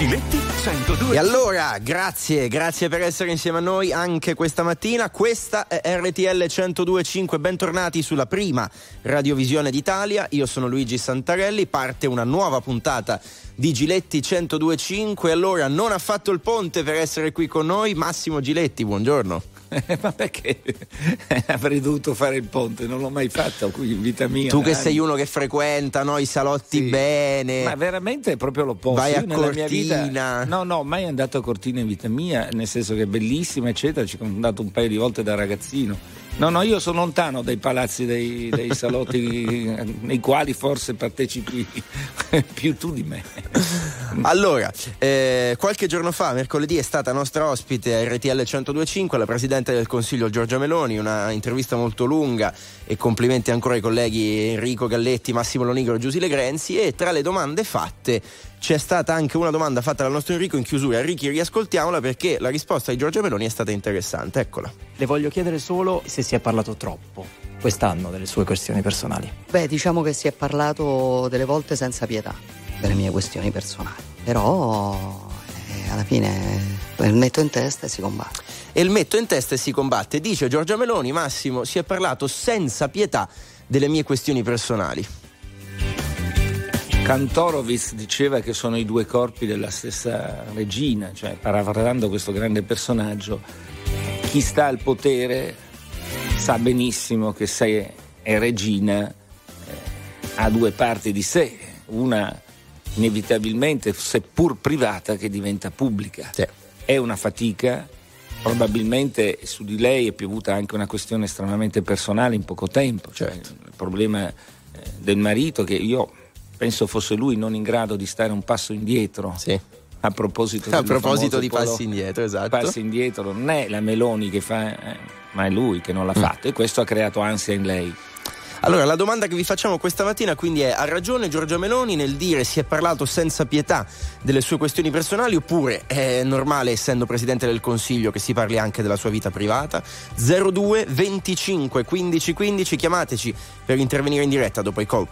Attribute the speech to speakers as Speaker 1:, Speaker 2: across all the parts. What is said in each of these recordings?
Speaker 1: Giletti 102.
Speaker 2: E allora, grazie, grazie per essere insieme a noi anche questa mattina. Questa è RTL 1025, bentornati sulla prima radiovisione d'Italia. Io sono Luigi Santarelli, parte una nuova puntata di Giletti 1025. Allora, non ha fatto il ponte per essere qui con noi Massimo Giletti, buongiorno.
Speaker 3: Ma perché avrei dovuto fare il ponte? Non l'ho mai fatto qui in vita mia.
Speaker 2: Tu che sei uno che frequenta no, i salotti sì. bene.
Speaker 3: Ma veramente è proprio l'opposto.
Speaker 2: Vai
Speaker 3: Io
Speaker 2: a Cortina.
Speaker 3: Vita, no, no, mai andato a Cortina in vita mia, nel senso che è bellissima, eccetera. Ci sono andato un paio di volte da ragazzino. No, no, io sono lontano dai palazzi, dei, dei salotti nei quali forse partecipi più tu di me.
Speaker 2: Allora, eh, qualche giorno fa, mercoledì, è stata nostra ospite a RTL 1025 la Presidente del Consiglio Giorgia Meloni, una intervista molto lunga e complimenti ancora ai colleghi Enrico Galletti, Massimo Lonigro e Giusile Grenzi e tra le domande fatte c'è stata anche una domanda fatta dal nostro Enrico in chiusura. Enrico, riascoltiamola perché la risposta di Giorgia Meloni è stata interessante. Eccola.
Speaker 4: Le voglio chiedere solo se si è parlato troppo quest'anno delle sue questioni personali.
Speaker 5: Beh, diciamo che si è parlato delle volte senza pietà delle mie questioni personali. Però eh, alla fine il metto in testa e si combatte.
Speaker 2: E il metto in testa e si combatte. Dice Giorgia Meloni, Massimo, si è parlato senza pietà delle mie questioni personali.
Speaker 3: Kantorovic diceva che sono i due corpi della stessa regina, cioè parafrasando questo grande personaggio, chi sta al potere sa benissimo che se è regina eh, ha due parti di sé, una inevitabilmente, seppur privata, che diventa pubblica.
Speaker 2: Sì.
Speaker 3: È una fatica, probabilmente su di lei è piovuta anche una questione estremamente personale in poco tempo, cioè
Speaker 2: certo.
Speaker 3: il problema eh, del marito che io penso fosse lui non in grado di stare un passo indietro.
Speaker 2: Sì.
Speaker 3: A proposito,
Speaker 2: a proposito di passi indietro, esatto.
Speaker 3: Passi indietro, non è la Meloni che fa, eh, ma è lui che non l'ha mm. fatto e questo ha creato ansia in lei.
Speaker 2: Allora, la domanda che vi facciamo questa mattina quindi è: ha ragione Giorgia Meloni nel dire si è parlato senza pietà delle sue questioni personali oppure è normale, essendo Presidente del Consiglio, che si parli anche della sua vita privata? 02 25 15 15, chiamateci per intervenire in diretta dopo i call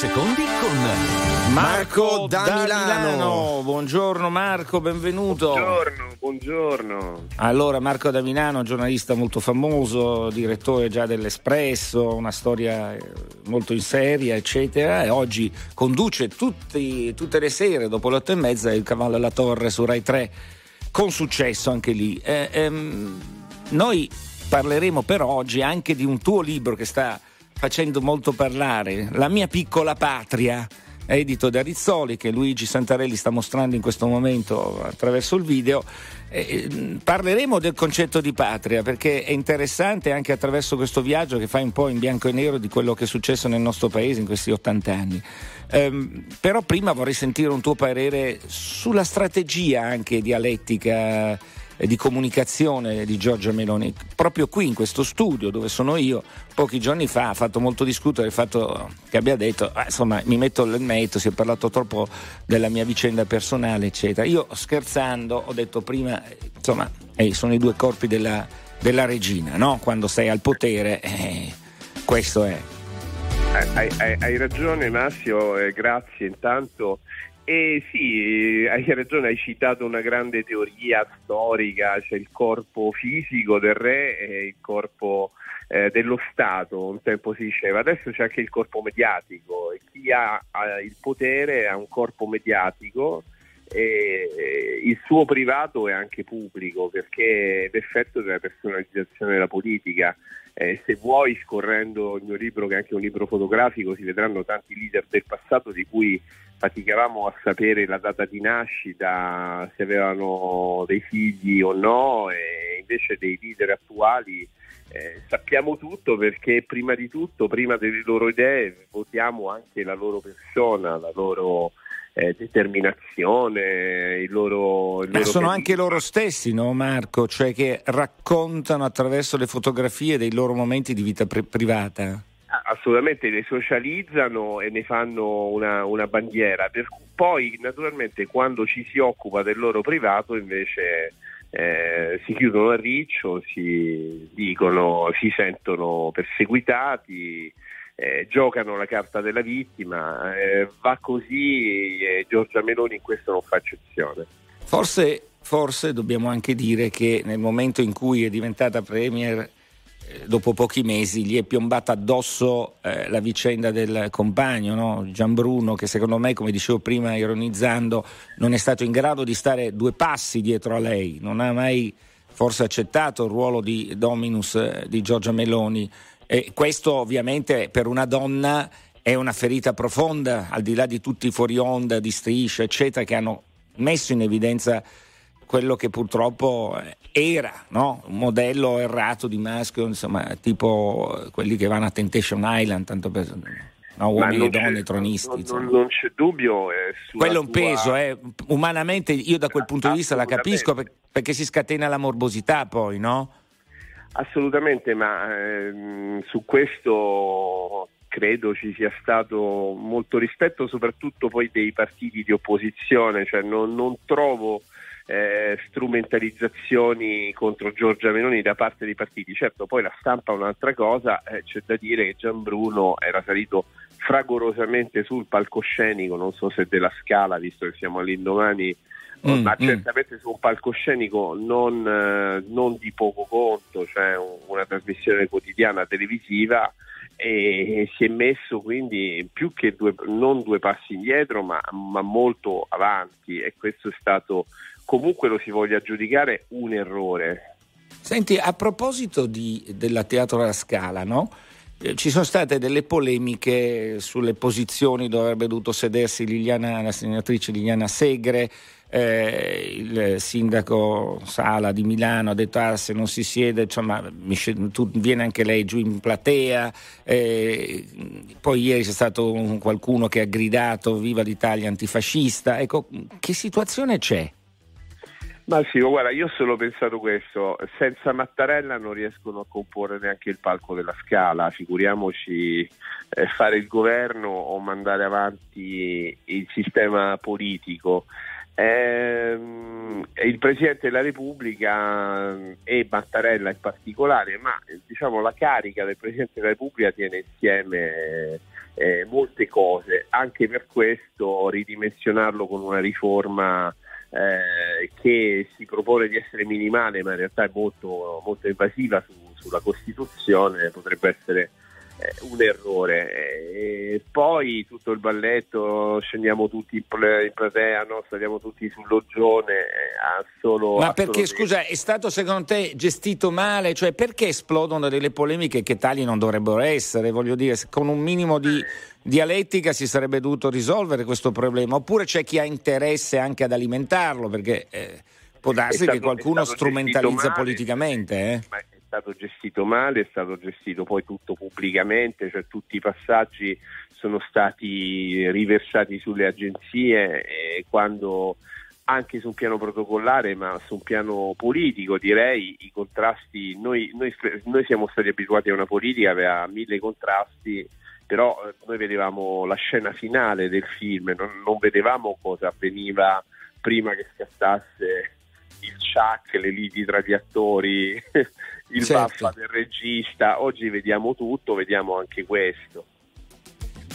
Speaker 1: secondi con
Speaker 3: Marco da, da Milano. Milano. Buongiorno Marco, benvenuto.
Speaker 6: Buongiorno, buongiorno.
Speaker 3: Allora, Marco da Milano, giornalista molto famoso, direttore già dell'Espresso, una storia eh, molto in seria, eccetera, e oggi conduce tutti, tutte le sere dopo le otto e mezza il cavallo alla torre su Rai 3, con successo anche lì. Eh, ehm, noi parleremo per oggi anche di un tuo libro che sta facendo molto parlare, La mia piccola patria, edito da Rizzoli, che Luigi Santarelli sta mostrando in questo momento attraverso il video. Eh, parleremo del concetto di patria perché è interessante anche attraverso questo viaggio che fai un po' in bianco e nero di quello che è successo nel nostro paese in questi 80 anni. Eh, però prima vorrei sentire un tuo parere sulla strategia anche dialettica di comunicazione di Giorgia Meloni. Proprio qui in questo studio dove sono io, pochi giorni fa ha fatto molto discutere il fatto che abbia detto, ah, insomma, mi metto nel merito, si è parlato troppo della mia vicenda personale, eccetera. Io scherzando ho detto prima, insomma, eh, sono i due corpi della, della regina, no? Quando sei al potere, eh, questo è.
Speaker 6: Hai, hai, hai ragione Massimo, eh, grazie intanto. Eh sì, hai ragione, hai citato una grande teoria storica, c'è il corpo fisico del re e il corpo eh, dello Stato, un tempo si diceva, adesso c'è anche il corpo mediatico e chi ha, ha il potere ha un corpo mediatico e il suo privato è anche pubblico perché è l'effetto della personalizzazione della politica. Eh, se vuoi, scorrendo il mio libro, che è anche un libro fotografico, si vedranno tanti leader del passato di cui faticavamo a sapere la data di nascita, se avevano dei figli o no, e invece dei leader attuali eh, sappiamo tutto perché prima di tutto, prima delle loro idee, votiamo anche la loro persona, la loro eh, determinazione, il loro... Il
Speaker 3: Ma loro sono carisma. anche loro stessi, no Marco? Cioè che raccontano attraverso le fotografie dei loro momenti di vita pri- privata?
Speaker 6: assolutamente le socializzano e ne fanno una, una bandiera. Per, poi naturalmente quando ci si occupa del loro privato invece eh, si chiudono a riccio, si dicono, si sentono perseguitati, eh, giocano la carta della vittima, eh, va così e Giorgia Meloni in questo non fa eccezione.
Speaker 3: Forse, forse dobbiamo anche dire che nel momento in cui è diventata Premier dopo pochi mesi gli è piombata addosso eh, la vicenda del compagno, no? Gian Bruno, che secondo me, come dicevo prima ironizzando, non è stato in grado di stare due passi dietro a lei, non ha mai forse accettato il ruolo di dominus eh, di Giorgia Meloni. E questo ovviamente per una donna è una ferita profonda, al di là di tutti i fuori onda, di striscia, eccetera, che hanno messo in evidenza quello che purtroppo era no? un modello errato di maschio, insomma, tipo quelli che vanno a Temptation Island, tanto per no, uomini e donne tronisti.
Speaker 6: Non, non, c'è dubbio. Eh,
Speaker 3: quello è un peso, eh. umanamente io da quel punto di vista la capisco perché si scatena la morbosità poi, no?
Speaker 6: Assolutamente, ma ehm, su questo credo ci sia stato molto rispetto, soprattutto poi dei partiti di opposizione, cioè non, non trovo eh, strumentalizzazioni contro Giorgia Meloni da parte dei partiti. Certo, poi la stampa è un'altra cosa, eh, c'è da dire che Gian Bruno era salito fragorosamente sul palcoscenico, non so se della scala, visto che siamo all'indomani, mm, ma mm. certamente su un palcoscenico non, eh, non di poco conto, cioè una trasmissione quotidiana televisiva e si è messo quindi più che due, non due passi indietro ma, ma molto avanti e questo è stato comunque lo si voglia giudicare un errore.
Speaker 3: Senti, a proposito di, della Teatro alla Scala, no? Eh, ci sono state delle polemiche sulle posizioni dove avrebbe dovuto sedersi Liliana, la senatrice Liliana Segre, eh, il sindaco Sala di Milano ha detto ah, se non si siede insomma, tu, viene anche lei giù in platea eh, poi ieri c'è stato un, qualcuno che ha gridato viva l'Italia antifascista ecco che situazione c'è?
Speaker 6: Ma sì, guarda, io ho solo pensato questo, senza Mattarella non riescono a comporre neanche il palco della scala, figuriamoci eh, fare il governo o mandare avanti il sistema politico. Eh, il Presidente della Repubblica e Mattarella in particolare, ma diciamo la carica del Presidente della Repubblica tiene insieme eh, molte cose. Anche per questo ridimensionarlo con una riforma eh, che si propone di essere minimale ma in realtà è molto, molto invasiva su, sulla Costituzione potrebbe essere eh, un errore. E poi tutto il balletto, scendiamo tutti in platea, no? saliamo tutti sul loggione. Eh, solo,
Speaker 3: Ma perché, scusa, è stato secondo te gestito male? Cioè, perché esplodono delle polemiche che tali non dovrebbero essere? Voglio dire, con un minimo di dialettica si sarebbe dovuto risolvere questo problema, oppure c'è chi ha interesse anche ad alimentarlo, perché eh, può darsi
Speaker 6: stato,
Speaker 3: che qualcuno strumentalizza politicamente. Eh?
Speaker 6: Stato gestito male, è stato gestito poi tutto pubblicamente, cioè tutti i passaggi sono stati riversati sulle agenzie e quando anche su un piano protocollare ma su un piano politico direi i contrasti, noi, noi, noi siamo stati abituati a una politica che aveva mille contrasti però eh, noi vedevamo la scena finale del film, non, non vedevamo cosa avveniva prima che scattasse il chuck, le liti tra gli attori, il certo. baffa del regista. Oggi vediamo tutto, vediamo anche questo.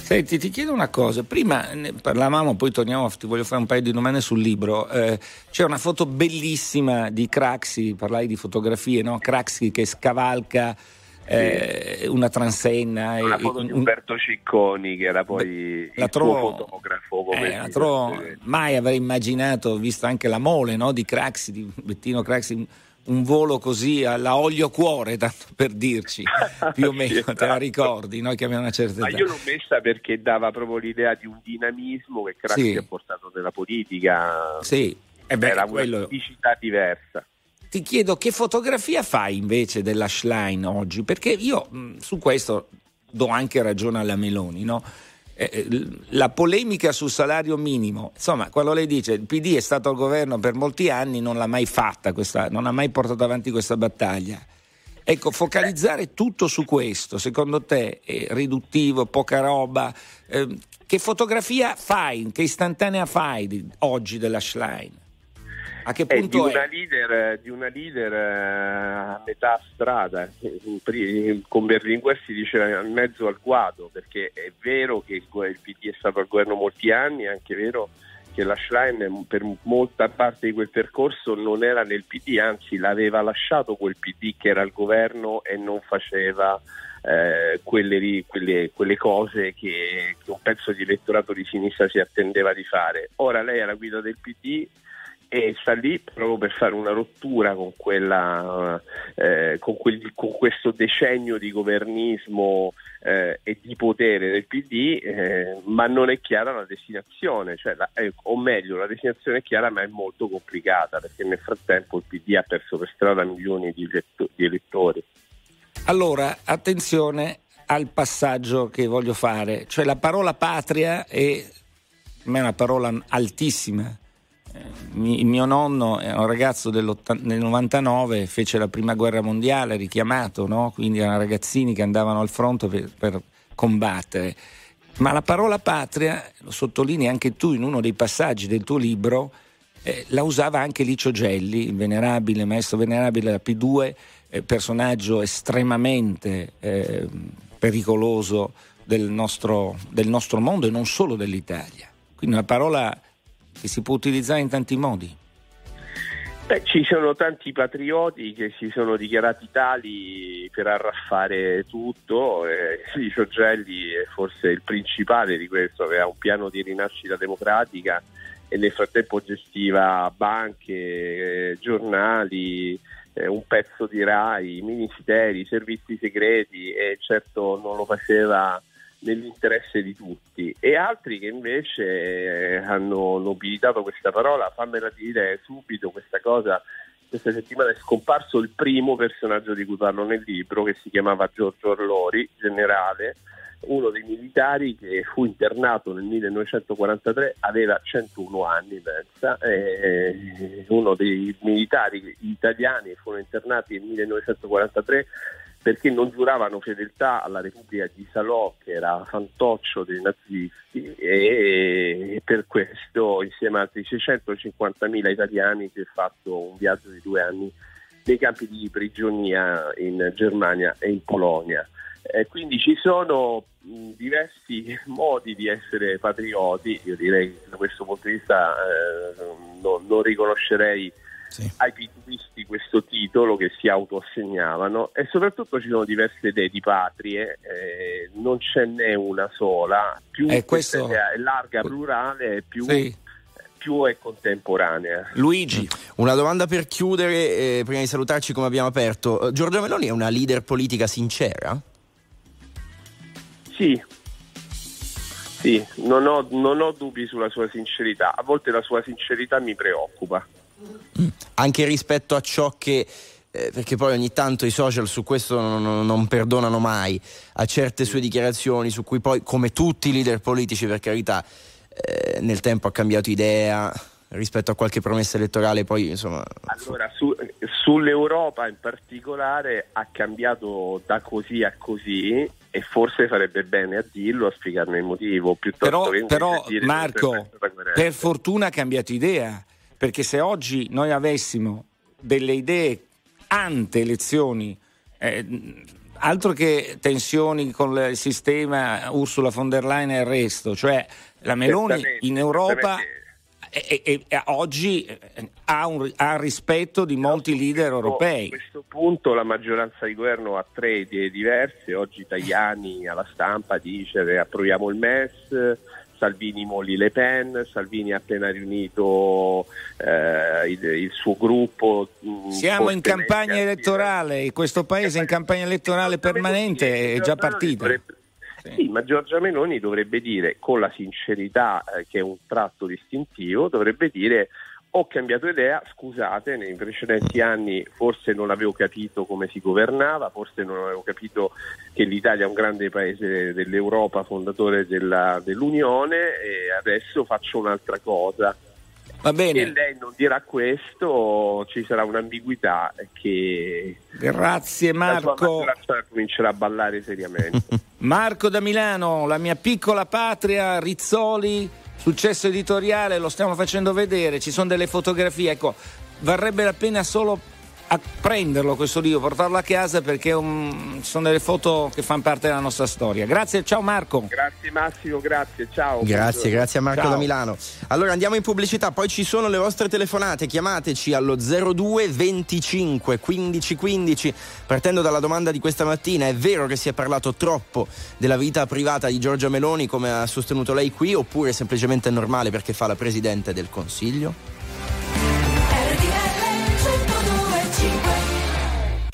Speaker 3: Senti, ti chiedo una cosa, prima ne parlavamo, poi torniamo, ti voglio fare un paio di domande sul libro. Eh, c'è una foto bellissima di Craxi, parlai di fotografie, no? Craxi che scavalca eh, una transenna.
Speaker 6: Una foto di Umberto Cicconi che era poi
Speaker 3: la
Speaker 6: il
Speaker 3: trovo,
Speaker 6: fotografo.
Speaker 3: Eh, la trovo, mai avrei immaginato, visto anche la mole no, di Craxi, di Bettino Craxi, un volo così alla olio cuore, tanto per dirci, più o meno, sì, te la ricordi, noi che abbiamo una certa età.
Speaker 6: Ma io l'ho messa perché dava proprio l'idea di un dinamismo che Craxi sì. ha portato nella politica.
Speaker 3: Sì,
Speaker 6: eh beh, era quello... una fisicità diversa
Speaker 3: ti chiedo che fotografia fai invece della Schlein oggi? Perché io mh, su questo do anche ragione alla Meloni, no? eh, eh la polemica sul salario minimo, insomma, quando lei dice il PD è stato al governo per molti anni, non l'ha mai fatta, questa, non ha mai portato avanti questa battaglia. Ecco, focalizzare tutto su questo, secondo te è riduttivo, poca roba? Eh, che fotografia fai, che istantanea fai di, oggi della Schlein? A che
Speaker 6: eh,
Speaker 3: punto
Speaker 6: è? Di una leader, di una leader eh, a metà strada, con Berlinguer si diceva in mezzo al guado, perché è vero che il PD è stato al governo molti anni, è anche vero che la Schlein per molta parte di quel percorso non era nel PD, anzi l'aveva lasciato quel PD che era al governo e non faceva eh, quelle, quelle, quelle, cose che, che un pezzo di elettorato di sinistra si attendeva di fare. Ora lei è alla guida del PD e sta lì proprio per fare una rottura con, quella, eh, con, quel, con questo decennio di governismo eh, e di potere del PD, eh, ma non è chiara la destinazione, cioè la, eh, o meglio la destinazione è chiara ma è molto complicata perché nel frattempo il PD ha perso per strada milioni di, letto, di elettori.
Speaker 3: Allora, attenzione al passaggio che voglio fare, cioè la parola patria è, è una parola altissima il mio nonno è un ragazzo del 99, fece la prima guerra mondiale, richiamato, no? quindi erano ragazzini che andavano al fronte per, per combattere. Ma la parola patria, lo sottolinei anche tu in uno dei passaggi del tuo libro, eh, la usava anche Licio Gelli, il venerabile, maestro venerabile della P2, eh, personaggio estremamente eh, pericoloso del nostro, del nostro mondo e non solo dell'Italia. Quindi una parola che si può utilizzare in tanti modi.
Speaker 6: Beh, ci sono tanti patrioti che si sono dichiarati tali per arraffare tutto, eh, Gelli è forse il principale di questo, aveva un piano di rinascita democratica e nel frattempo gestiva banche, eh, giornali, eh, un pezzo di RAI, ministeri, servizi segreti e certo non lo faceva nell'interesse di tutti. E altri che invece eh, hanno nobilitato questa parola, fammela dire subito questa cosa, questa settimana è scomparso il primo personaggio di cui parlo nel libro che si chiamava Giorgio Orlori, generale, uno dei militari che fu internato nel 1943, aveva 101 anni, pensa, uno dei militari italiani che furono internati nel 1943 perché non giuravano fedeltà alla Repubblica di Salò, che era fantoccio dei nazisti, e per questo, insieme a altri 650.000 italiani, si è fatto un viaggio di due anni nei campi di prigionia in Germania e in Polonia. Eh, quindi ci sono diversi modi di essere patrioti, io direi che da questo punto di vista eh, non, non riconoscerei
Speaker 2: Sì.
Speaker 6: ai pituristi questo titolo che si autoassegnavano e soprattutto ci sono diverse idee di patrie, eh, non ce n'è una sola, più
Speaker 3: Eh,
Speaker 6: questa
Speaker 3: questo-
Speaker 6: idea è larga, plurale, più,
Speaker 3: Sì.
Speaker 6: più è contemporanea.
Speaker 3: Luigi,
Speaker 2: Una domanda per chiudere, eh, prima di salutarci come abbiamo aperto. Eh, Giorgia Meloni è una leader politica sincera?
Speaker 6: Sì, sì, non ho, non ho dubbi sulla sua sincerità, a volte la sua sincerità mi preoccupa.
Speaker 2: Anche rispetto a ciò che... eh, perché poi ogni tanto i social su questo non, non- perdonano mai, a certe sue dichiarazioni su cui poi, come tutti i leader politici per carità, eh, nel tempo ha cambiato idea rispetto a qualche promessa elettorale, poi insomma...
Speaker 6: Allora, su- sull'Europa in particolare ha cambiato da così a così e forse farebbe bene a dirlo, a spiegarne il motivo, piuttosto
Speaker 3: però,
Speaker 6: che
Speaker 3: però Marco, per fortuna ha cambiato idea, perché se oggi noi avessimo delle idee ante elezioni, eh, altro che tensioni con il sistema Ursula von der Leyen e il resto, cioè la Meloni in Europa e, e- e oggi eh, ha, un, ha rispetto di molti leader
Speaker 6: A
Speaker 3: europei.
Speaker 6: questo punto la maggioranza di governo ha tre idee diverse. Oggi Tajani alla stampa dice che approviamo il MES, Salvini molli Le Pen, Salvini ha appena riunito eh, il, il suo gruppo. mh,
Speaker 3: Siamo in campagna elettorale, questo paese è in campagna elettorale permanente, è già partita.
Speaker 6: Dovrebbe- Sì, ma Giorgia Meloni dovrebbe dire con la sincerità eh, che è un tratto distintivo, dovrebbe dire ho cambiato idea, scusate, nei precedenti anni forse non avevo capito come si governava, forse non avevo capito che l'Italia è un grande paese dell'Europa, fondatore della- dell'Unione e adesso faccio un'altra cosa.
Speaker 3: Va bene,
Speaker 6: lei non dirà questo, ci sarà un'ambiguità che
Speaker 3: grazie
Speaker 6: la sua
Speaker 3: Marco.
Speaker 6: comincerà a ballare seriamente.
Speaker 3: Marco da Milano, la mia piccola patria, Rizzoli, successo editoriale, lo stiamo facendo vedere, ci sono delle fotografie, ecco, varrebbe la pena solo a prenderlo questo libro, portarlo a casa perché un- ci sono delle foto che fanno parte della nostra storia. Grazie, ciao Marco.
Speaker 6: Grazie Massimo, grazie, ciao.
Speaker 2: Grazie,
Speaker 6: Buongiorno.
Speaker 2: grazie a Marco
Speaker 3: Ciao.
Speaker 2: da Milano. Allora andiamo in pubblicità, poi ci sono le vostre telefonate, chiamateci allo 02 25 15 15. Partendo dalla domanda di questa mattina, è vero che si è parlato troppo della vita privata di Giorgia Meloni come ha sostenuto lei qui oppure semplicemente è normale perché fa la Presidente del Consiglio?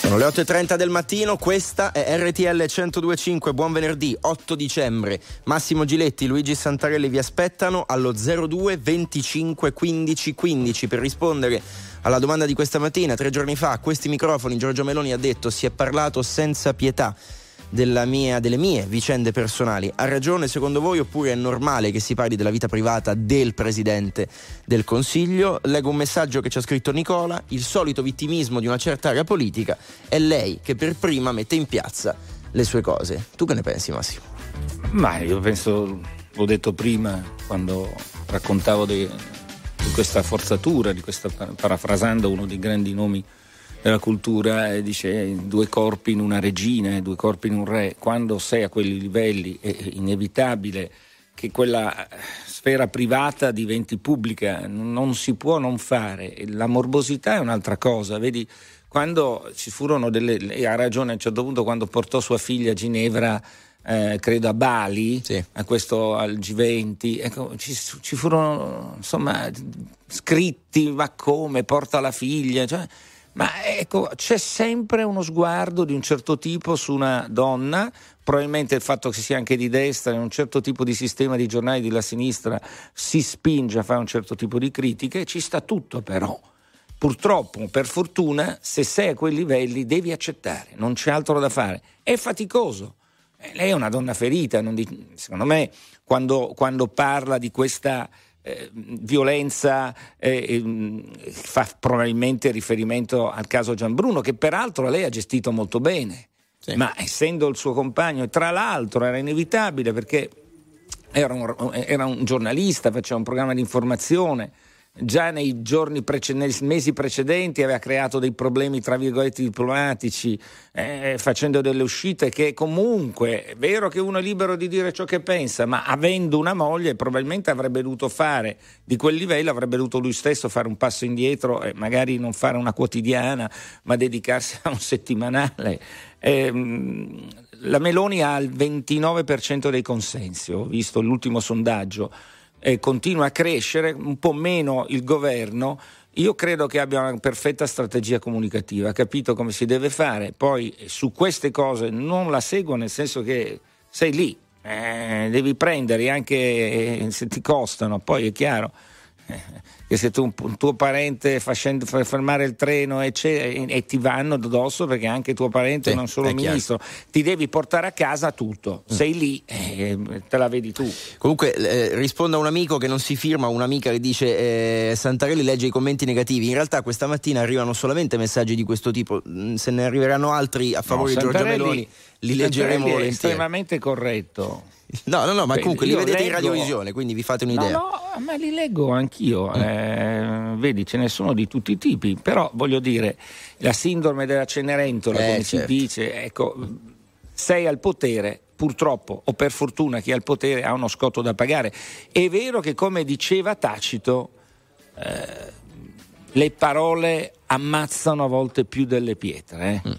Speaker 2: Sono le 8.30 del mattino, questa è RTL 1025, buon venerdì 8 dicembre. Massimo Giletti, Luigi Santarelli vi aspettano allo 02 25 15 15 per rispondere alla domanda di questa mattina. Tre giorni fa a questi microfoni Giorgio Meloni ha detto si è parlato senza pietà mia- delle mie vicende personali. Ha ragione secondo voi oppure è normale che si parli della vita privata del Presidente del Consiglio? Leggo un messaggio che ci ha scritto Nicola, il solito vittimismo di una certa area politica è lei che per prima mette in piazza le sue cose. Tu che ne pensi Massimo?
Speaker 3: Ma io penso, l'ho detto prima quando raccontavo di, di questa forzatura, di questa, parafrasando uno dei grandi nomi della cultura, dice eh, due corpi in una regina, due corpi in un re. Quando sei a quei livelli è inevitabile che quella eh, sfera privata diventi pubblica, non si può non fare. La morbosità è un'altra cosa, vedi? Quando ci furono delle. Ha ragione a un certo punto quando portò sua figlia a Ginevra, eh, credo a Bali,
Speaker 2: Sì.
Speaker 3: a questo al G20, ecco, ci, ci furono insomma scritti, ma come porta la figlia? Cioè, ma ecco, c'è sempre uno sguardo di un certo tipo su una donna, probabilmente il fatto che sia anche di destra in un certo tipo di sistema di giornali della sinistra si spinge a fare un certo tipo di critiche, ci sta tutto però. Purtroppo, per fortuna, se sei a quei livelli devi accettare, non c'è altro da fare. È faticoso. Eh, lei è una donna ferita, non di- secondo me, quando, quando parla di questa eh, violenza eh, ehm, fa probabilmente riferimento al caso Gianbruno, che peraltro lei ha gestito molto bene. sì. ma essendo il suo compagno, e tra l'altro era inevitabile perché era un, era un giornalista, faceva un programma di informazione già nei, giorni prece- nei mesi precedenti aveva creato dei problemi tra virgolette diplomatici eh, facendo delle uscite che comunque è vero che uno è libero di dire ciò che pensa ma avendo una moglie probabilmente avrebbe dovuto fare di quel livello avrebbe dovuto lui stesso fare un passo indietro e magari non fare una quotidiana ma dedicarsi a un settimanale. Eh, la Meloni ha il 29% dei consensi ho visto l'ultimo sondaggio eh, continua a crescere, un po' meno il governo, io credo che abbia una perfetta strategia comunicativa, ha capito come si deve fare, poi su queste cose non la seguo nel senso che sei lì, eh, devi prendere anche se ti costano, poi è chiaro. Eh, che se tu, un tuo parente fa, scend- fa fermare il treno e, e, ti vanno addosso perché anche tuo parente, sì, non solo ministro, ti devi portare a casa tutto. Mm. Sei lì e eh, te la vedi tu.
Speaker 2: Comunque eh, rispondo a un amico che non si firma, un'amica che dice eh, Santarelli legge i commenti negativi. In realtà questa mattina arrivano solamente messaggi di questo tipo. Mm, se ne arriveranno altri a favore no, di Giorgia Meloni li leggeremo volentieri.
Speaker 3: È estremamente corretto.
Speaker 2: No, no, no, ma comunque li vedete leggo... in radiovisione, quindi vi fate un'idea.
Speaker 3: No, no, ma li leggo anch'io. Mm. Eh, vedi, ce ne sono di tutti i tipi, però voglio dire, la sindrome della Cenerentola, eh, come certo. si dice, ecco, sei al potere, purtroppo o per fortuna chi ha il potere ha uno scotto da pagare. È vero che, come diceva Tacito, eh, le parole ammazzano a volte più delle pietre. Eh? Mm.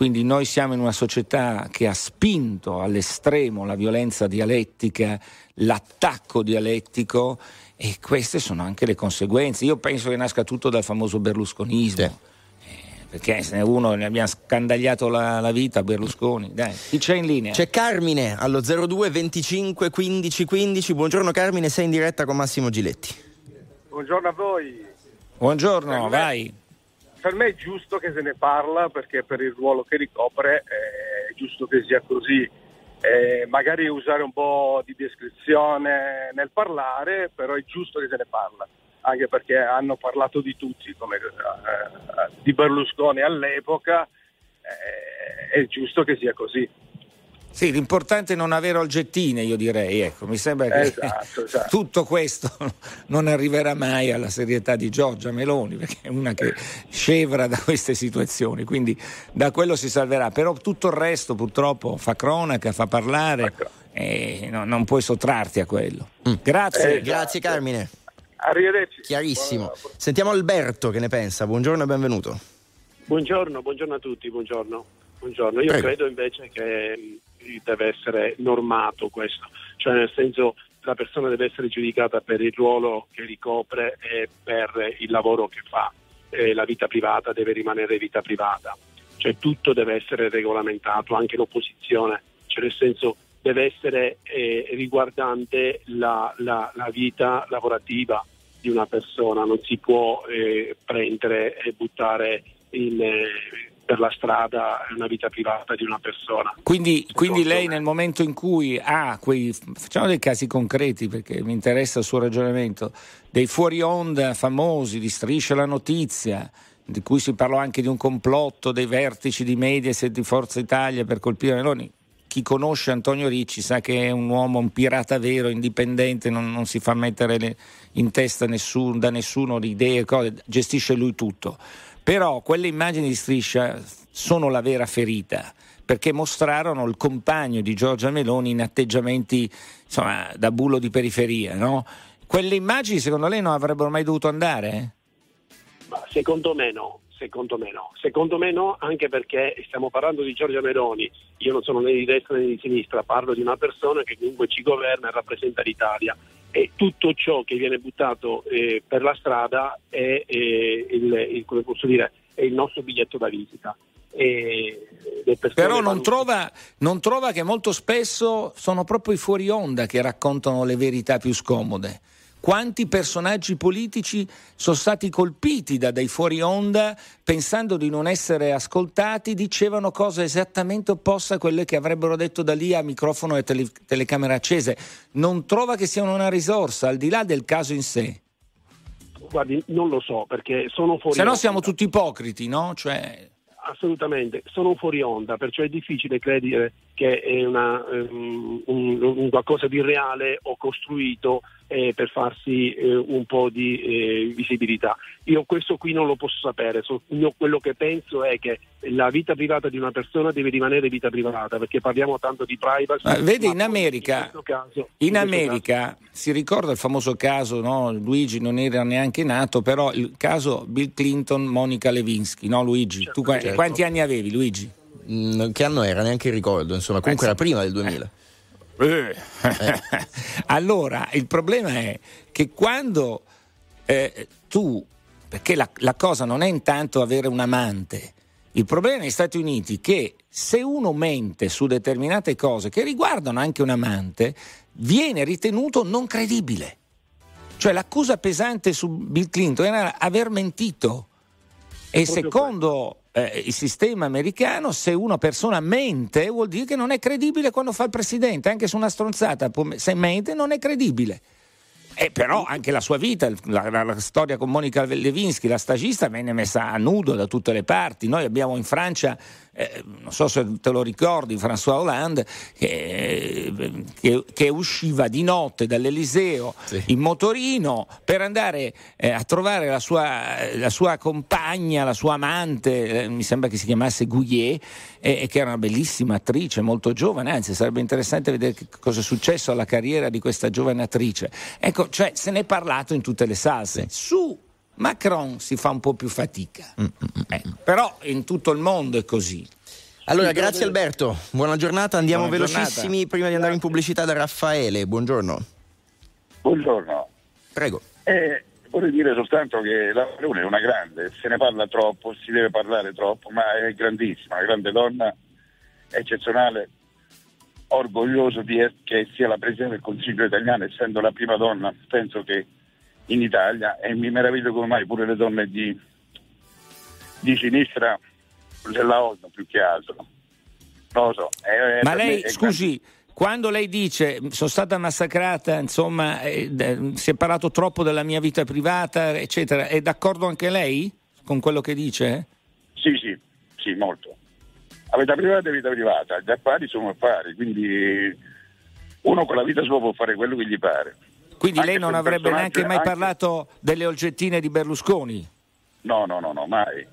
Speaker 3: Quindi noi siamo in una società che ha spinto all'estremo la violenza dialettica, l'attacco dialettico e queste sono anche le conseguenze. Io penso che nasca tutto dal famoso berlusconismo. Sì. Eh, perché se ne uno ne abbiamo scandagliato la, la, vita Berlusconi. Dai, chi c'è in linea?
Speaker 2: C'è Carmine allo 02 25 15 15. Buongiorno Carmine, sei in diretta con Massimo Giletti.
Speaker 7: Buongiorno a voi.
Speaker 3: Buongiorno, vai
Speaker 7: per me è giusto che se ne parla perché per il ruolo che ricopre è giusto che sia così. Eh, magari usare un po' di descrizione nel parlare, però è giusto che se ne parla, anche perché hanno parlato di tutti, come eh, di Berlusconi all'epoca, eh, è giusto che sia così.
Speaker 3: Sì, l'importante è non avere oggettine, io direi. Ecco, mi sembra che esatto, esatto. tutto questo non arriverà mai alla serietà di Giorgia Meloni, perché è una che scevra da queste situazioni, quindi da quello si salverà. Però tutto il resto purtroppo fa cronaca, fa parlare e no, non puoi sottrarti a quello. Mm. Grazie.
Speaker 2: Eh, esatto. Grazie Carmine.
Speaker 7: Arrivederci.
Speaker 2: Chiarissimo. Sentiamo Alberto che ne pensa. Buongiorno e benvenuto.
Speaker 8: Buongiorno, buongiorno a tutti, buongiorno. buongiorno. Io Prego. credo invece che deve essere normato questo, cioè nel senso la persona deve essere giudicata per il ruolo che ricopre e per il lavoro che fa, e la vita privata deve rimanere vita privata, cioè tutto deve essere regolamentato, anche l'opposizione, cioè nel senso deve essere eh, riguardante la, la, la, vita lavorativa di una persona, non si può eh, prendere e buttare in, eh, per la strada è una vita privata di una persona.
Speaker 3: Quindi, quindi lei nel momento in cui ha quei, facciamo dei casi concreti perché mi interessa il suo ragionamento, dei fuori onda famosi di Striscia la Notizia, di cui si parlò anche di un complotto dei vertici di Mediaset di Forza Italia per colpire Meloni, chi conosce Antonio Ricci sa che è un uomo, un pirata vero, indipendente, non, non si fa mettere le, in testa nessun, da nessuno le idee, cose, gestisce lui tutto. Però quelle immagini di striscia sono la vera ferita perché mostrarono il compagno di Giorgia Meloni in atteggiamenti insomma, da bullo di periferia. No? Quelle immagini secondo lei non avrebbero mai dovuto andare?
Speaker 8: Secondo me no. Secondo me no. Secondo me no, anche perché stiamo parlando di Giorgia Meloni. Io non sono né di destra né di sinistra, parlo di una persona che comunque ci governa e rappresenta l'Italia e tutto ciò che viene buttato eh, per la strada è, eh, il, il, dire, è, il, nostro biglietto da visita.
Speaker 3: Però non, trova, non trova che molto spesso sono proprio i fuori onda che raccontano le verità più scomode quanti personaggi politici sono stati colpiti da dei fuori onda pensando di non essere ascoltati, dicevano cose esattamente opposte a quelle che avrebbero detto da lì a microfono e tele- telecamera accese. Non trova che siano una risorsa, al di là del caso in sé?
Speaker 8: Guardi, non lo so, perché sono fuori
Speaker 3: Se no siamo tutti ipocriti, no? Cioè...
Speaker 8: assolutamente, sono fuori onda, perciò è difficile credere che è una, um, un, un qualcosa di reale o costruito eh, per farsi eh, un po' di eh, visibilità. Io questo qui non lo posso sapere, so, io quello che penso è che la vita privata di una persona deve rimanere vita privata perché parliamo tanto di privacy.
Speaker 3: Ma vedi, in America, in, caso, in in America caso... si ricorda il famoso caso, no? Luigi non era neanche nato, però il caso Bill Clinton, Monica Levinsky, no Luigi? Certo, tu certo. quanti anni avevi Luigi?
Speaker 2: Mm, che anno era? Neanche ricordo, insomma, comunque era prima del 2000.
Speaker 3: Eh. allora, il problema è che quando eh, tu, perché la, la cosa non è intanto avere un amante, il problema negli Stati Uniti è che se uno mente su determinate cose che riguardano anche un amante, viene ritenuto non credibile. Cioè l'accusa pesante su Bill Clinton era aver mentito. E secondo eh, il sistema americano, se una persona mente, vuol dire che non è credibile quando fa il presidente, anche su una stronzata, se mente non è credibile. E però anche la sua vita, la, la, la, storia con Monica Levinsky, la stagista, venne messa a nudo da tutte le parti. Noi abbiamo in Francia eh, non so se te lo ricordi, François Hollande, che, che, che usciva di notte dall'Eliseo sì. in motorino per andare eh, a trovare la sua, la sua, compagna, la sua amante, eh, mi sembra che si chiamasse Gouillet, e che era una bellissima attrice, molto giovane, anzi sarebbe interessante vedere cosa è successo alla carriera di questa giovane attrice. Ecco, cioè se ne è parlato in tutte le salse. Sì. Su Macron si fa un po' più fatica, mm, mm, mm, eh, però in tutto il mondo è così.
Speaker 2: Allora, grazie Alberto, buona giornata, andiamo buona velocissimi giornata. prima di andare in pubblicità da Raffaele, buongiorno.
Speaker 9: Buongiorno.
Speaker 2: Prego.
Speaker 9: Eh, vorrei dire soltanto che la Melone è una grande, se ne parla troppo, si deve parlare troppo, ma è grandissima, una grande donna, eccezionale, orgoglioso di che sia la Presidente del Consiglio italiano, essendo la prima donna, penso che in Italia e mi meraviglio come mai pure le donne di, di sinistra se la odio più che altro. Non lo so.
Speaker 3: È, Ma lei, scusi, grande. quando lei dice sono stata massacrata, insomma, eh, si è parlato troppo della mia vita privata, eccetera, è d'accordo anche lei con quello che dice?
Speaker 9: Sì, sì, sì, molto. La vita privata è vita privata, gli affari sono affari, quindi uno con la vita sua può fare quello che gli pare.
Speaker 3: Quindi lei non avrebbe neanche mai anche... parlato delle oggettine di Berlusconi?
Speaker 9: No, no, no, no, mai.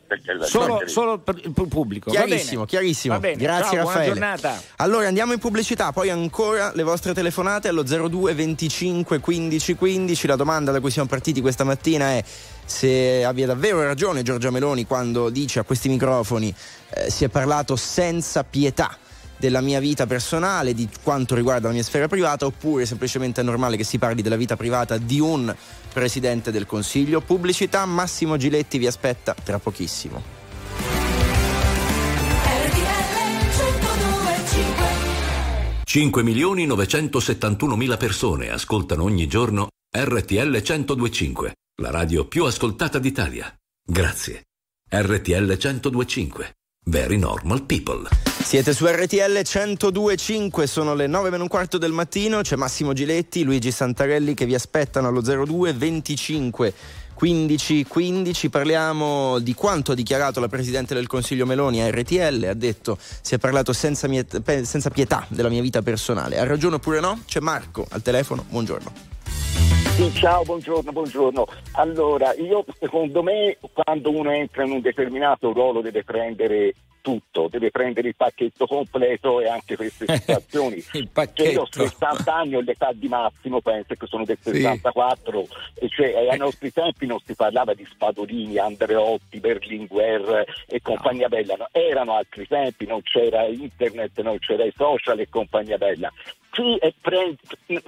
Speaker 3: Solo, solo, per il pubblico.
Speaker 2: Chiarissimo, chiarissimo. Grazie
Speaker 3: Ciao,
Speaker 2: Raffaele. Allora andiamo in pubblicità, poi ancora le vostre telefonate allo 02 25 15 15. La domanda da cui siamo partiti questa mattina è se abbia davvero ragione Giorgia Meloni quando dice a questi microfoni eh, si è parlato senza pietà della mia vita personale, di quanto riguarda la mia sfera privata, oppure semplicemente è normale che si parli della vita privata di un Presidente del Consiglio. Pubblicità, Massimo Giletti vi aspetta tra pochissimo.
Speaker 1: 5 milioni 971 mila persone ascoltano ogni giorno RTL 1025, la radio più ascoltata d'Italia. Grazie. RTL 1025. Very normal people.
Speaker 2: Siete su RTL 1025, sono le 9 meno un quarto del mattino, c'è Massimo Giletti, Luigi Santarelli che vi aspettano allo 02 25 15 15 parliamo di quanto ha dichiarato la Presidente del Consiglio Meloni a RTL, ha detto si è parlato senza, miet- senza pietà della mia vita personale, ha ragione oppure no? C'è Marco al telefono, buongiorno.
Speaker 10: Sì, ciao, buongiorno, buongiorno. Allora, io secondo me quando uno entra in un determinato ruolo deve prendere tutto, deve prendere il pacchetto completo e anche queste situazioni.
Speaker 3: il pacchetto. Cioè, io ho
Speaker 10: 60 anni, ho l'età di Massimo, penso che sono del 64, sì. e cioè ai eh. nostri tempi non si parlava di Spadolini, Andreotti, Berlinguer e compagnia no. bella, no, erano altri tempi, non c'era internet, non c'era i social e compagnia bella qui prend-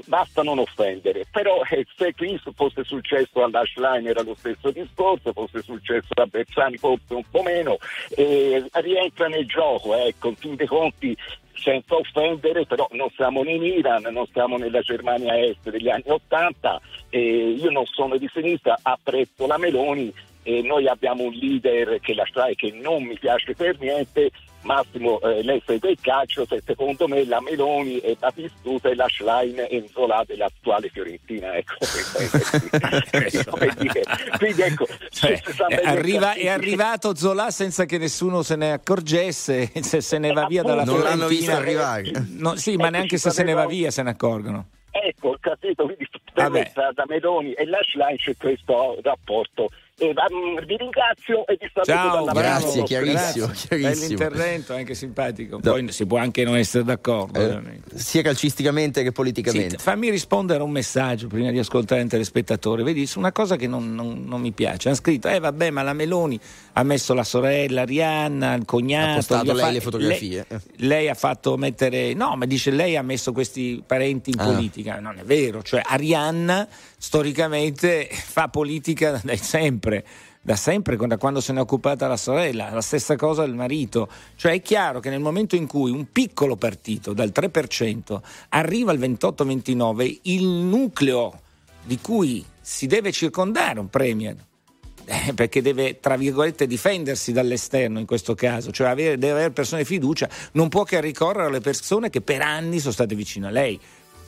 Speaker 10: basta non offendere, però eh, se qui fosse successo all'Ashline era lo stesso discorso, fosse successo a Bersani forse un po' meno, eh, rientra nel gioco, ecco, in fin dei conti senza offendere, però non siamo in Iran, non siamo nella Germania Est degli anni Ottanta, eh, io non sono di sinistra, apprezzo la Meloni, e noi abbiamo un leader che la SRAI che non mi piace per niente Massimo, eh, lei segue il calcio, se secondo me la Meloni è Batistuta e la Schlein è Zola dell'attuale Fiorentina. Ecco,
Speaker 3: Quindi ecco, cioè, è, arriva, è, arrivato Zola senza che nessuno se ne accorgesse, se, se ne va via dalla non Fiorentina.
Speaker 2: Non l'hanno visto arrivare.
Speaker 3: No, sì, ma ecco, neanche se se ne va via se ne accorgono.
Speaker 10: Ecco, capito, quindi tra Meloni e la Schlein c'è questo rapporto eh, vi ringrazio e vi saluto
Speaker 3: Ciao,
Speaker 10: dalla
Speaker 2: grazie, chiarissimo, chiarissimo.
Speaker 3: Bell'intervento, anche simpatico. Poi no. si può anche non essere d'accordo. Eh,
Speaker 2: sia calcisticamente che politicamente.
Speaker 3: Sì, fammi rispondere a un messaggio prima di ascoltare il telespettatore. Vedi, su una cosa che non, non, non, mi piace. Hanno scritto, eh vabbè, ma la Meloni ha messo la sorella Arianna, il cognato. Ha
Speaker 2: postato lei fa... le fotografie.
Speaker 3: Lei, lei, ha fatto mettere... No, ma dice lei ha messo questi parenti in ah. politica. Non è vero. Cioè, Arianna storicamente fa politica da sempre da sempre, da quando se ne è occupata la sorella, la stessa cosa il marito. Cioè è chiaro che nel momento in cui un piccolo partito dal 3% arriva al 28-29, il nucleo di cui si deve circondare un premier, eh, perché deve, tra virgolette, difendersi dall'esterno in questo caso, cioè avere, deve avere persone di fiducia, non può che ricorrere alle persone che per anni sono state vicine a lei.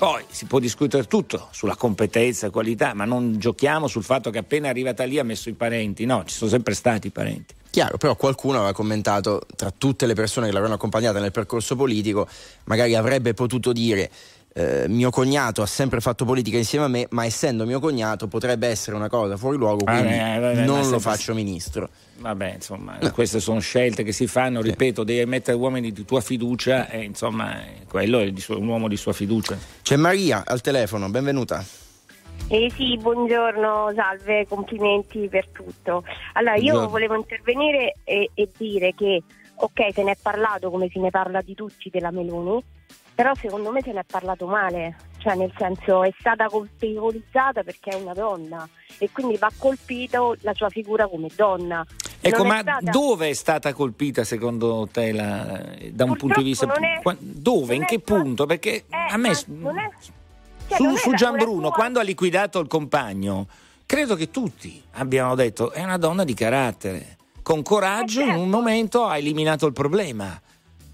Speaker 3: Poi si può discutere tutto sulla competenza qualità, ma non giochiamo sul fatto che appena arrivata lì ha messo i parenti. No, ci sono sempre stati i parenti.
Speaker 2: Chiaro, però qualcuno aveva commentato tra tutte le persone che l'avevano accompagnata nel percorso politico, magari avrebbe potuto dire eh, mio cognato ha sempre fatto politica insieme a me, ma essendo mio cognato potrebbe essere una cosa fuori luogo, ah, quindi ah, vabbè, non lo faccio ministro.
Speaker 3: Vabbè, insomma, no. queste sono scelte che si fanno, ripeto, devi mettere uomini di tua fiducia e insomma, quello è un uomo di sua fiducia.
Speaker 2: C'è Maria al telefono, benvenuta.
Speaker 11: Eh sì, buongiorno, salve, complimenti per tutto. Allora, io volevo intervenire e, e dire che, ok, se ne è parlato come se ne parla di tutti della Meloni, però secondo me se ne è parlato male, cioè nel senso è stata colpevolizzata perché è una donna e quindi va colpito la sua figura come donna.
Speaker 3: Ecco, ma stata... dove è stata colpita secondo te la, da un Purtroppo punto di vista? È, dove? In che punto? Perché eh, a me... Non è, cioè, su, su Gianbruno, tua... quando ha liquidato il compagno, credo che tutti abbiano detto è una donna di carattere. Con coraggio, eh certo. in un momento ha eliminato il problema.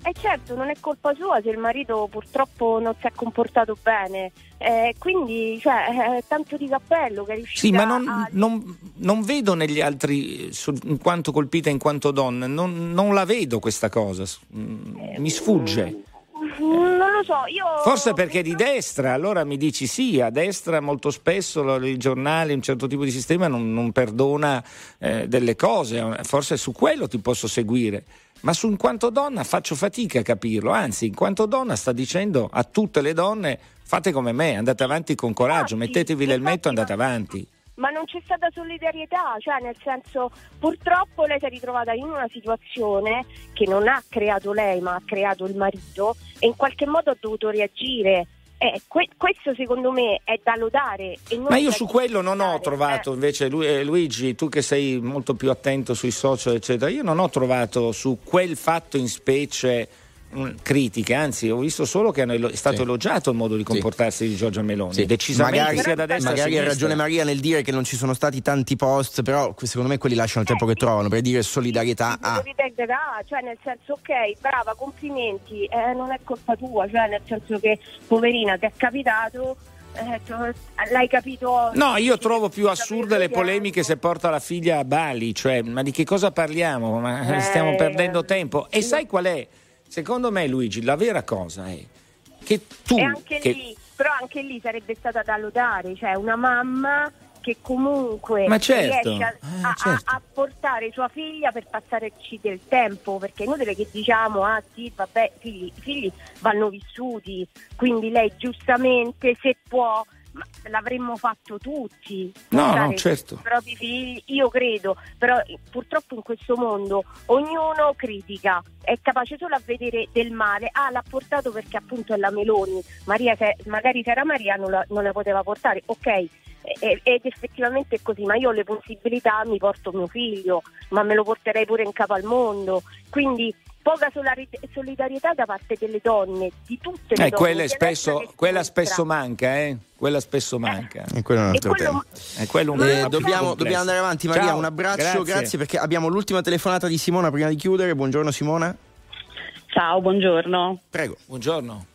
Speaker 11: E eh certo, non è colpa sua se il marito purtroppo non si è comportato bene. Eh, quindi, cioè, eh, tanto di cappello che è riuscito
Speaker 3: Sì, ma non, a... non, non vedo negli altri, in quanto colpita in quanto donna, non, non la vedo questa cosa. Mm, mi sfugge.
Speaker 11: Non lo so, io...
Speaker 3: Forse perché è di destra, allora mi dici sì, a destra molto spesso i giornali, un certo tipo di sistema non, non perdona eh, delle cose, forse su quello ti posso seguire ma su in quanto donna faccio fatica a capirlo, anzi in quanto donna sta dicendo a tutte le donne fate come me, andate avanti con coraggio, ah, mettetevi l'elmetto e andate avanti.
Speaker 11: Ma non c'è stata solidarietà, cioè nel senso purtroppo lei si è ritrovata in una situazione che non ha creato lei ma ha creato il marito e in qualche modo ha dovuto reagire eh, que- questo secondo me è da lodare.
Speaker 3: Ma io su quello non ho trovato, eh. invece Lu- eh, Luigi, tu che sei molto più attento sui social, eccetera, io non ho trovato su quel fatto in specie critiche, anzi ho visto solo che è stato sì. elogiato il modo di comportarsi sì. di Giorgia Meloni, sì. decisamente
Speaker 2: magari,
Speaker 3: sia da destra
Speaker 2: Magari ha ragione Maria nel dire che non ci sono stati tanti post, però secondo me quelli lasciano il tempo che trovano per dire solidarietà
Speaker 11: a... Ah, cioè nel senso ok, brava, complimenti, eh, non è colpa tua, cioè nel senso che poverina ti è capitato eh, l'hai capito?
Speaker 3: No, io trovo più assurde le polemiche se porta la figlia a Bali, cioè, ma di che cosa parliamo? Ma eh, stiamo perdendo tempo. E sai qual è? Secondo me, Luigi, la vera cosa è che tu.
Speaker 11: E anche
Speaker 3: che...
Speaker 11: lì, però anche lì sarebbe stata da lodare, cioè una mamma che comunque
Speaker 3: certo.
Speaker 11: riesce a,
Speaker 3: eh, a,
Speaker 11: certo. a, portare sua figlia per passarci del tempo, perché è inutile che diciamo, ah sì, vabbè, i figli vanno vissuti, quindi lei giustamente se può ma l'avremmo fatto tutti.
Speaker 3: No, no, certo.
Speaker 11: I propri figli, io credo, però purtroppo in questo mondo ognuno critica, è capace solo a vedere del male. Ah, l'ha portato perché appunto è la Meloni, Maria, se, magari se era Maria non la, non la poteva portare, ok. Ed effettivamente è così, ma io ho le possibilità, mi porto mio figlio, ma me lo porterei pure in capo al mondo. Quindi poca solidarietà da parte delle donne, di tutte le
Speaker 3: eh,
Speaker 11: donne.
Speaker 3: Quella, spesso, quella spesso, manca, eh? Quella spesso manca.
Speaker 2: Eh, e quello è un altro quello... tema.
Speaker 3: Eh,
Speaker 2: eh, dobbiamo, dobbiamo, andare avanti, Maria. Ciao, un abbraccio, grazie. grazie perché abbiamo l'ultima telefonata di Simona prima di chiudere. Buongiorno Simona.
Speaker 12: Ciao, buongiorno.
Speaker 2: Prego.
Speaker 3: Buongiorno.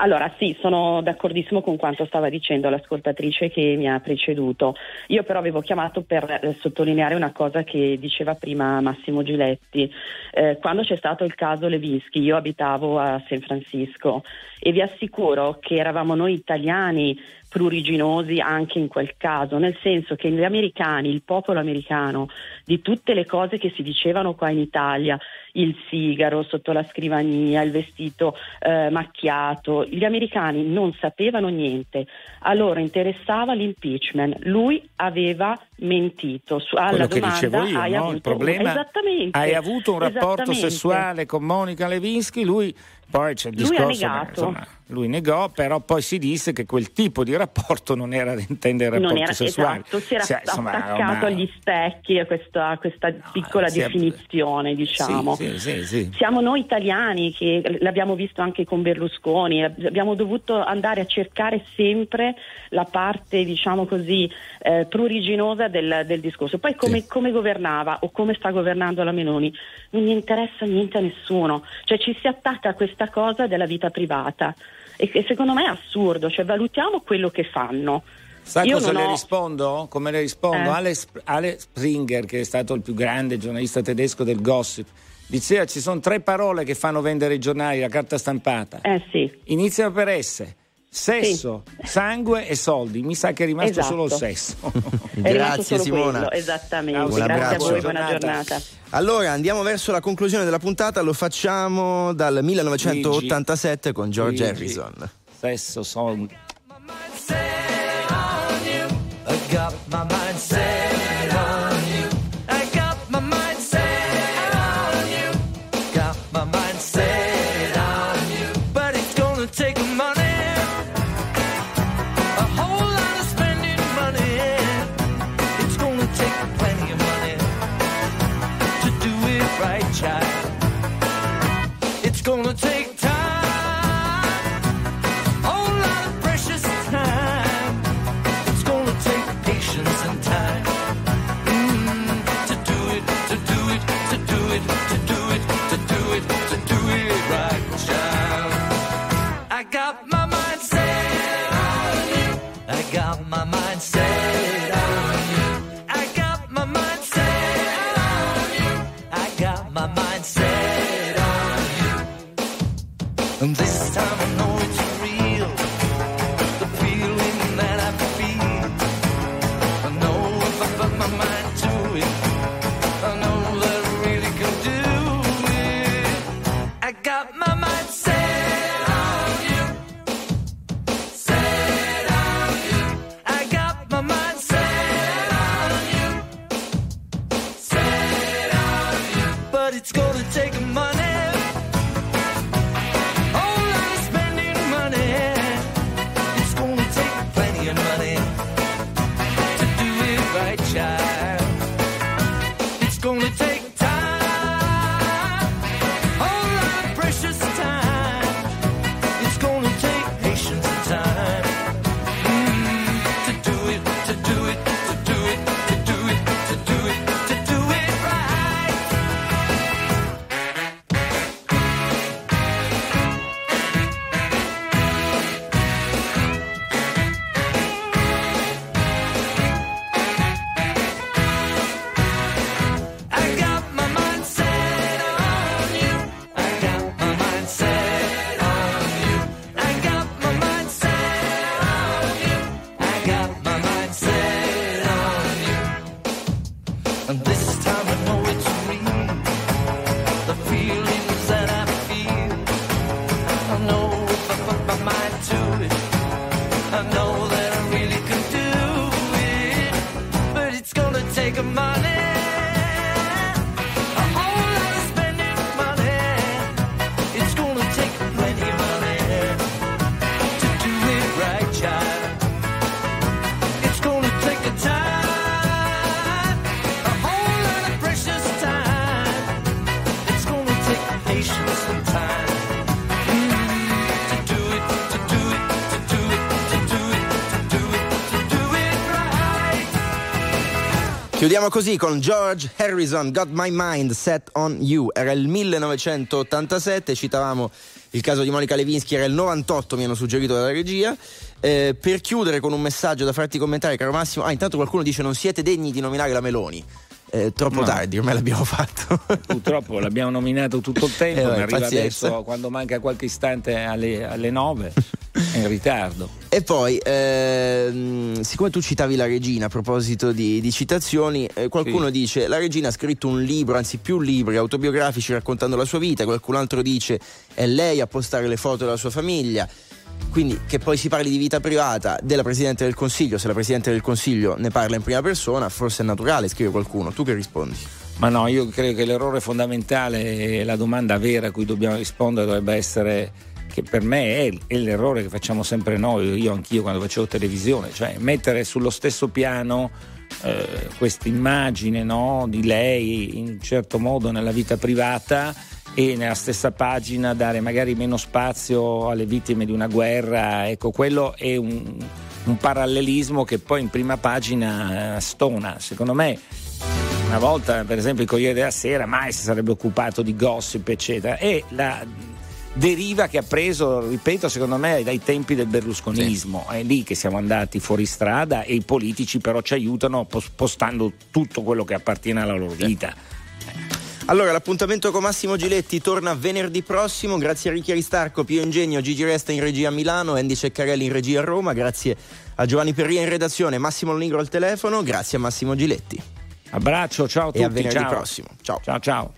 Speaker 12: Allora sì, sono d'accordissimo con quanto stava dicendo l'ascoltatrice che mi ha preceduto. Io però avevo chiamato per eh, sottolineare una cosa che diceva prima Massimo Giletti. Eh, quando c'è stato il caso Levinsky, io abitavo a San Francisco e vi assicuro che eravamo noi italiani pruriginosi anche in quel caso, nel senso che gli americani, il popolo americano, di tutte le cose che si dicevano qua in Italia, il sigaro sotto la scrivania, il vestito eh, macchiato, gli americani non sapevano niente, a loro interessava l'impeachment, lui aveva mentito su, alla
Speaker 3: Quello
Speaker 12: domanda
Speaker 3: che dicevo io,
Speaker 12: hai
Speaker 3: no?
Speaker 12: avuto
Speaker 3: il problema hai avuto un rapporto sessuale con Monica Levinsky, lui poi c'è il discorso,
Speaker 12: lui ha negato.
Speaker 3: Insomma, lui negò, però poi si disse che quel tipo di rapporto non era da intendere rapporto
Speaker 12: non era,
Speaker 3: sessuale.
Speaker 12: Esatto, si era
Speaker 3: cioè, insomma,
Speaker 12: attaccato
Speaker 3: una...
Speaker 12: agli specchi a questa, a questa no, piccola definizione, diciamo.
Speaker 3: Sì, sì, sì,
Speaker 12: Siamo noi italiani che l'abbiamo visto anche con Berlusconi, abbiamo dovuto andare a cercare sempre la parte, diciamo così, eh, pruriginosa del, del, discorso. Poi come, come governava o come sta governando la Meloni non gli interessa niente a nessuno, cioè ci si attacca a questa cosa della vita privata e, e secondo me è assurdo, cioè valutiamo quello che fanno.
Speaker 3: Sai
Speaker 12: Io
Speaker 3: cosa le
Speaker 12: ho...
Speaker 3: rispondo? Come le rispondo?
Speaker 12: Eh.
Speaker 3: Alex, Alex Springer, che è stato il più grande giornalista tedesco del gossip, diceva ci sono tre parole che fanno vendere i giornali, la carta stampata.
Speaker 12: Eh sì.
Speaker 3: Iniziano per S. Sesso, sì. sangue e soldi. Mi sa che è rimasto
Speaker 12: esatto.
Speaker 3: solo il sesso.
Speaker 2: Grazie Simona.
Speaker 12: Quello, esattamente.
Speaker 2: Un
Speaker 12: Grazie
Speaker 2: abbraccio.
Speaker 12: a voi, buona giornata.
Speaker 2: Allora andiamo verso la conclusione della puntata, lo facciamo dal 1987 con George
Speaker 3: Luigi.
Speaker 2: Harrison.
Speaker 3: Sesso, soldi.
Speaker 13: Know it's
Speaker 2: Così con George Harrison, Got My Mind Set on You. Era il 1987, citavamo il caso di Monica Levinsky, era il 98, mi hanno suggerito dalla regia. Eh, per chiudere con un messaggio da farti commentare, caro Massimo. Ah, intanto qualcuno dice non siete degni di nominare la Meloni. Eh, troppo
Speaker 3: No.
Speaker 2: tardi, ormai l'abbiamo fatto.
Speaker 3: Purtroppo l'abbiamo nominato tutto il tempo,
Speaker 2: Eh, vabbè,
Speaker 3: arriva
Speaker 2: pazienza.
Speaker 3: adesso quando manca qualche istante alle, alle 9, è in ritardo.
Speaker 2: E poi, ehm, siccome tu citavi la regina a proposito di, di citazioni, eh, qualcuno dice la regina ha scritto un libro, anzi più libri autobiografici raccontando la sua vita, qualcun altro dice è lei a postare le foto della sua famiglia. Quindi che poi si parli di vita privata della Presidente del Consiglio, se la Presidente del Consiglio ne parla in prima persona, forse è naturale, scrive qualcuno. Tu che rispondi?
Speaker 3: Ma no, io credo che l'errore fondamentale e la domanda vera a cui dobbiamo rispondere dovrebbe essere che per me è, è l'errore che facciamo sempre noi, io anch'io quando facevo televisione, cioè mettere sullo stesso piano eh, questa immagine no, di lei in un certo modo nella vita privata e nella stessa pagina dare magari meno spazio alle vittime di una guerra, ecco quello è un, un parallelismo che poi in prima pagina eh, stona, secondo me una volta, per esempio, il Corriere della Sera mai si sarebbe occupato di gossip, eccetera. E la deriva che ha preso, ripeto, secondo me dai tempi del berlusconismo. È lì che siamo andati fuori strada e i politici però ci aiutano pos- postando tutto quello che appartiene alla loro vita.
Speaker 2: Allora, l'appuntamento con Massimo Giletti torna venerdì prossimo. Grazie a Ricchi Aristarco, Pio Ingegno, Gigi Resta in regia a Milano, Andy Ceccarelli in regia a Roma. Grazie a Giovanni Perria in redazione, Massimo Lonigro al telefono. Grazie a Massimo Giletti.
Speaker 3: Abbraccio, ciao a tutti.
Speaker 2: E a venerdì
Speaker 3: ciao.
Speaker 2: prossimo. Ciao.
Speaker 3: Ciao ciao.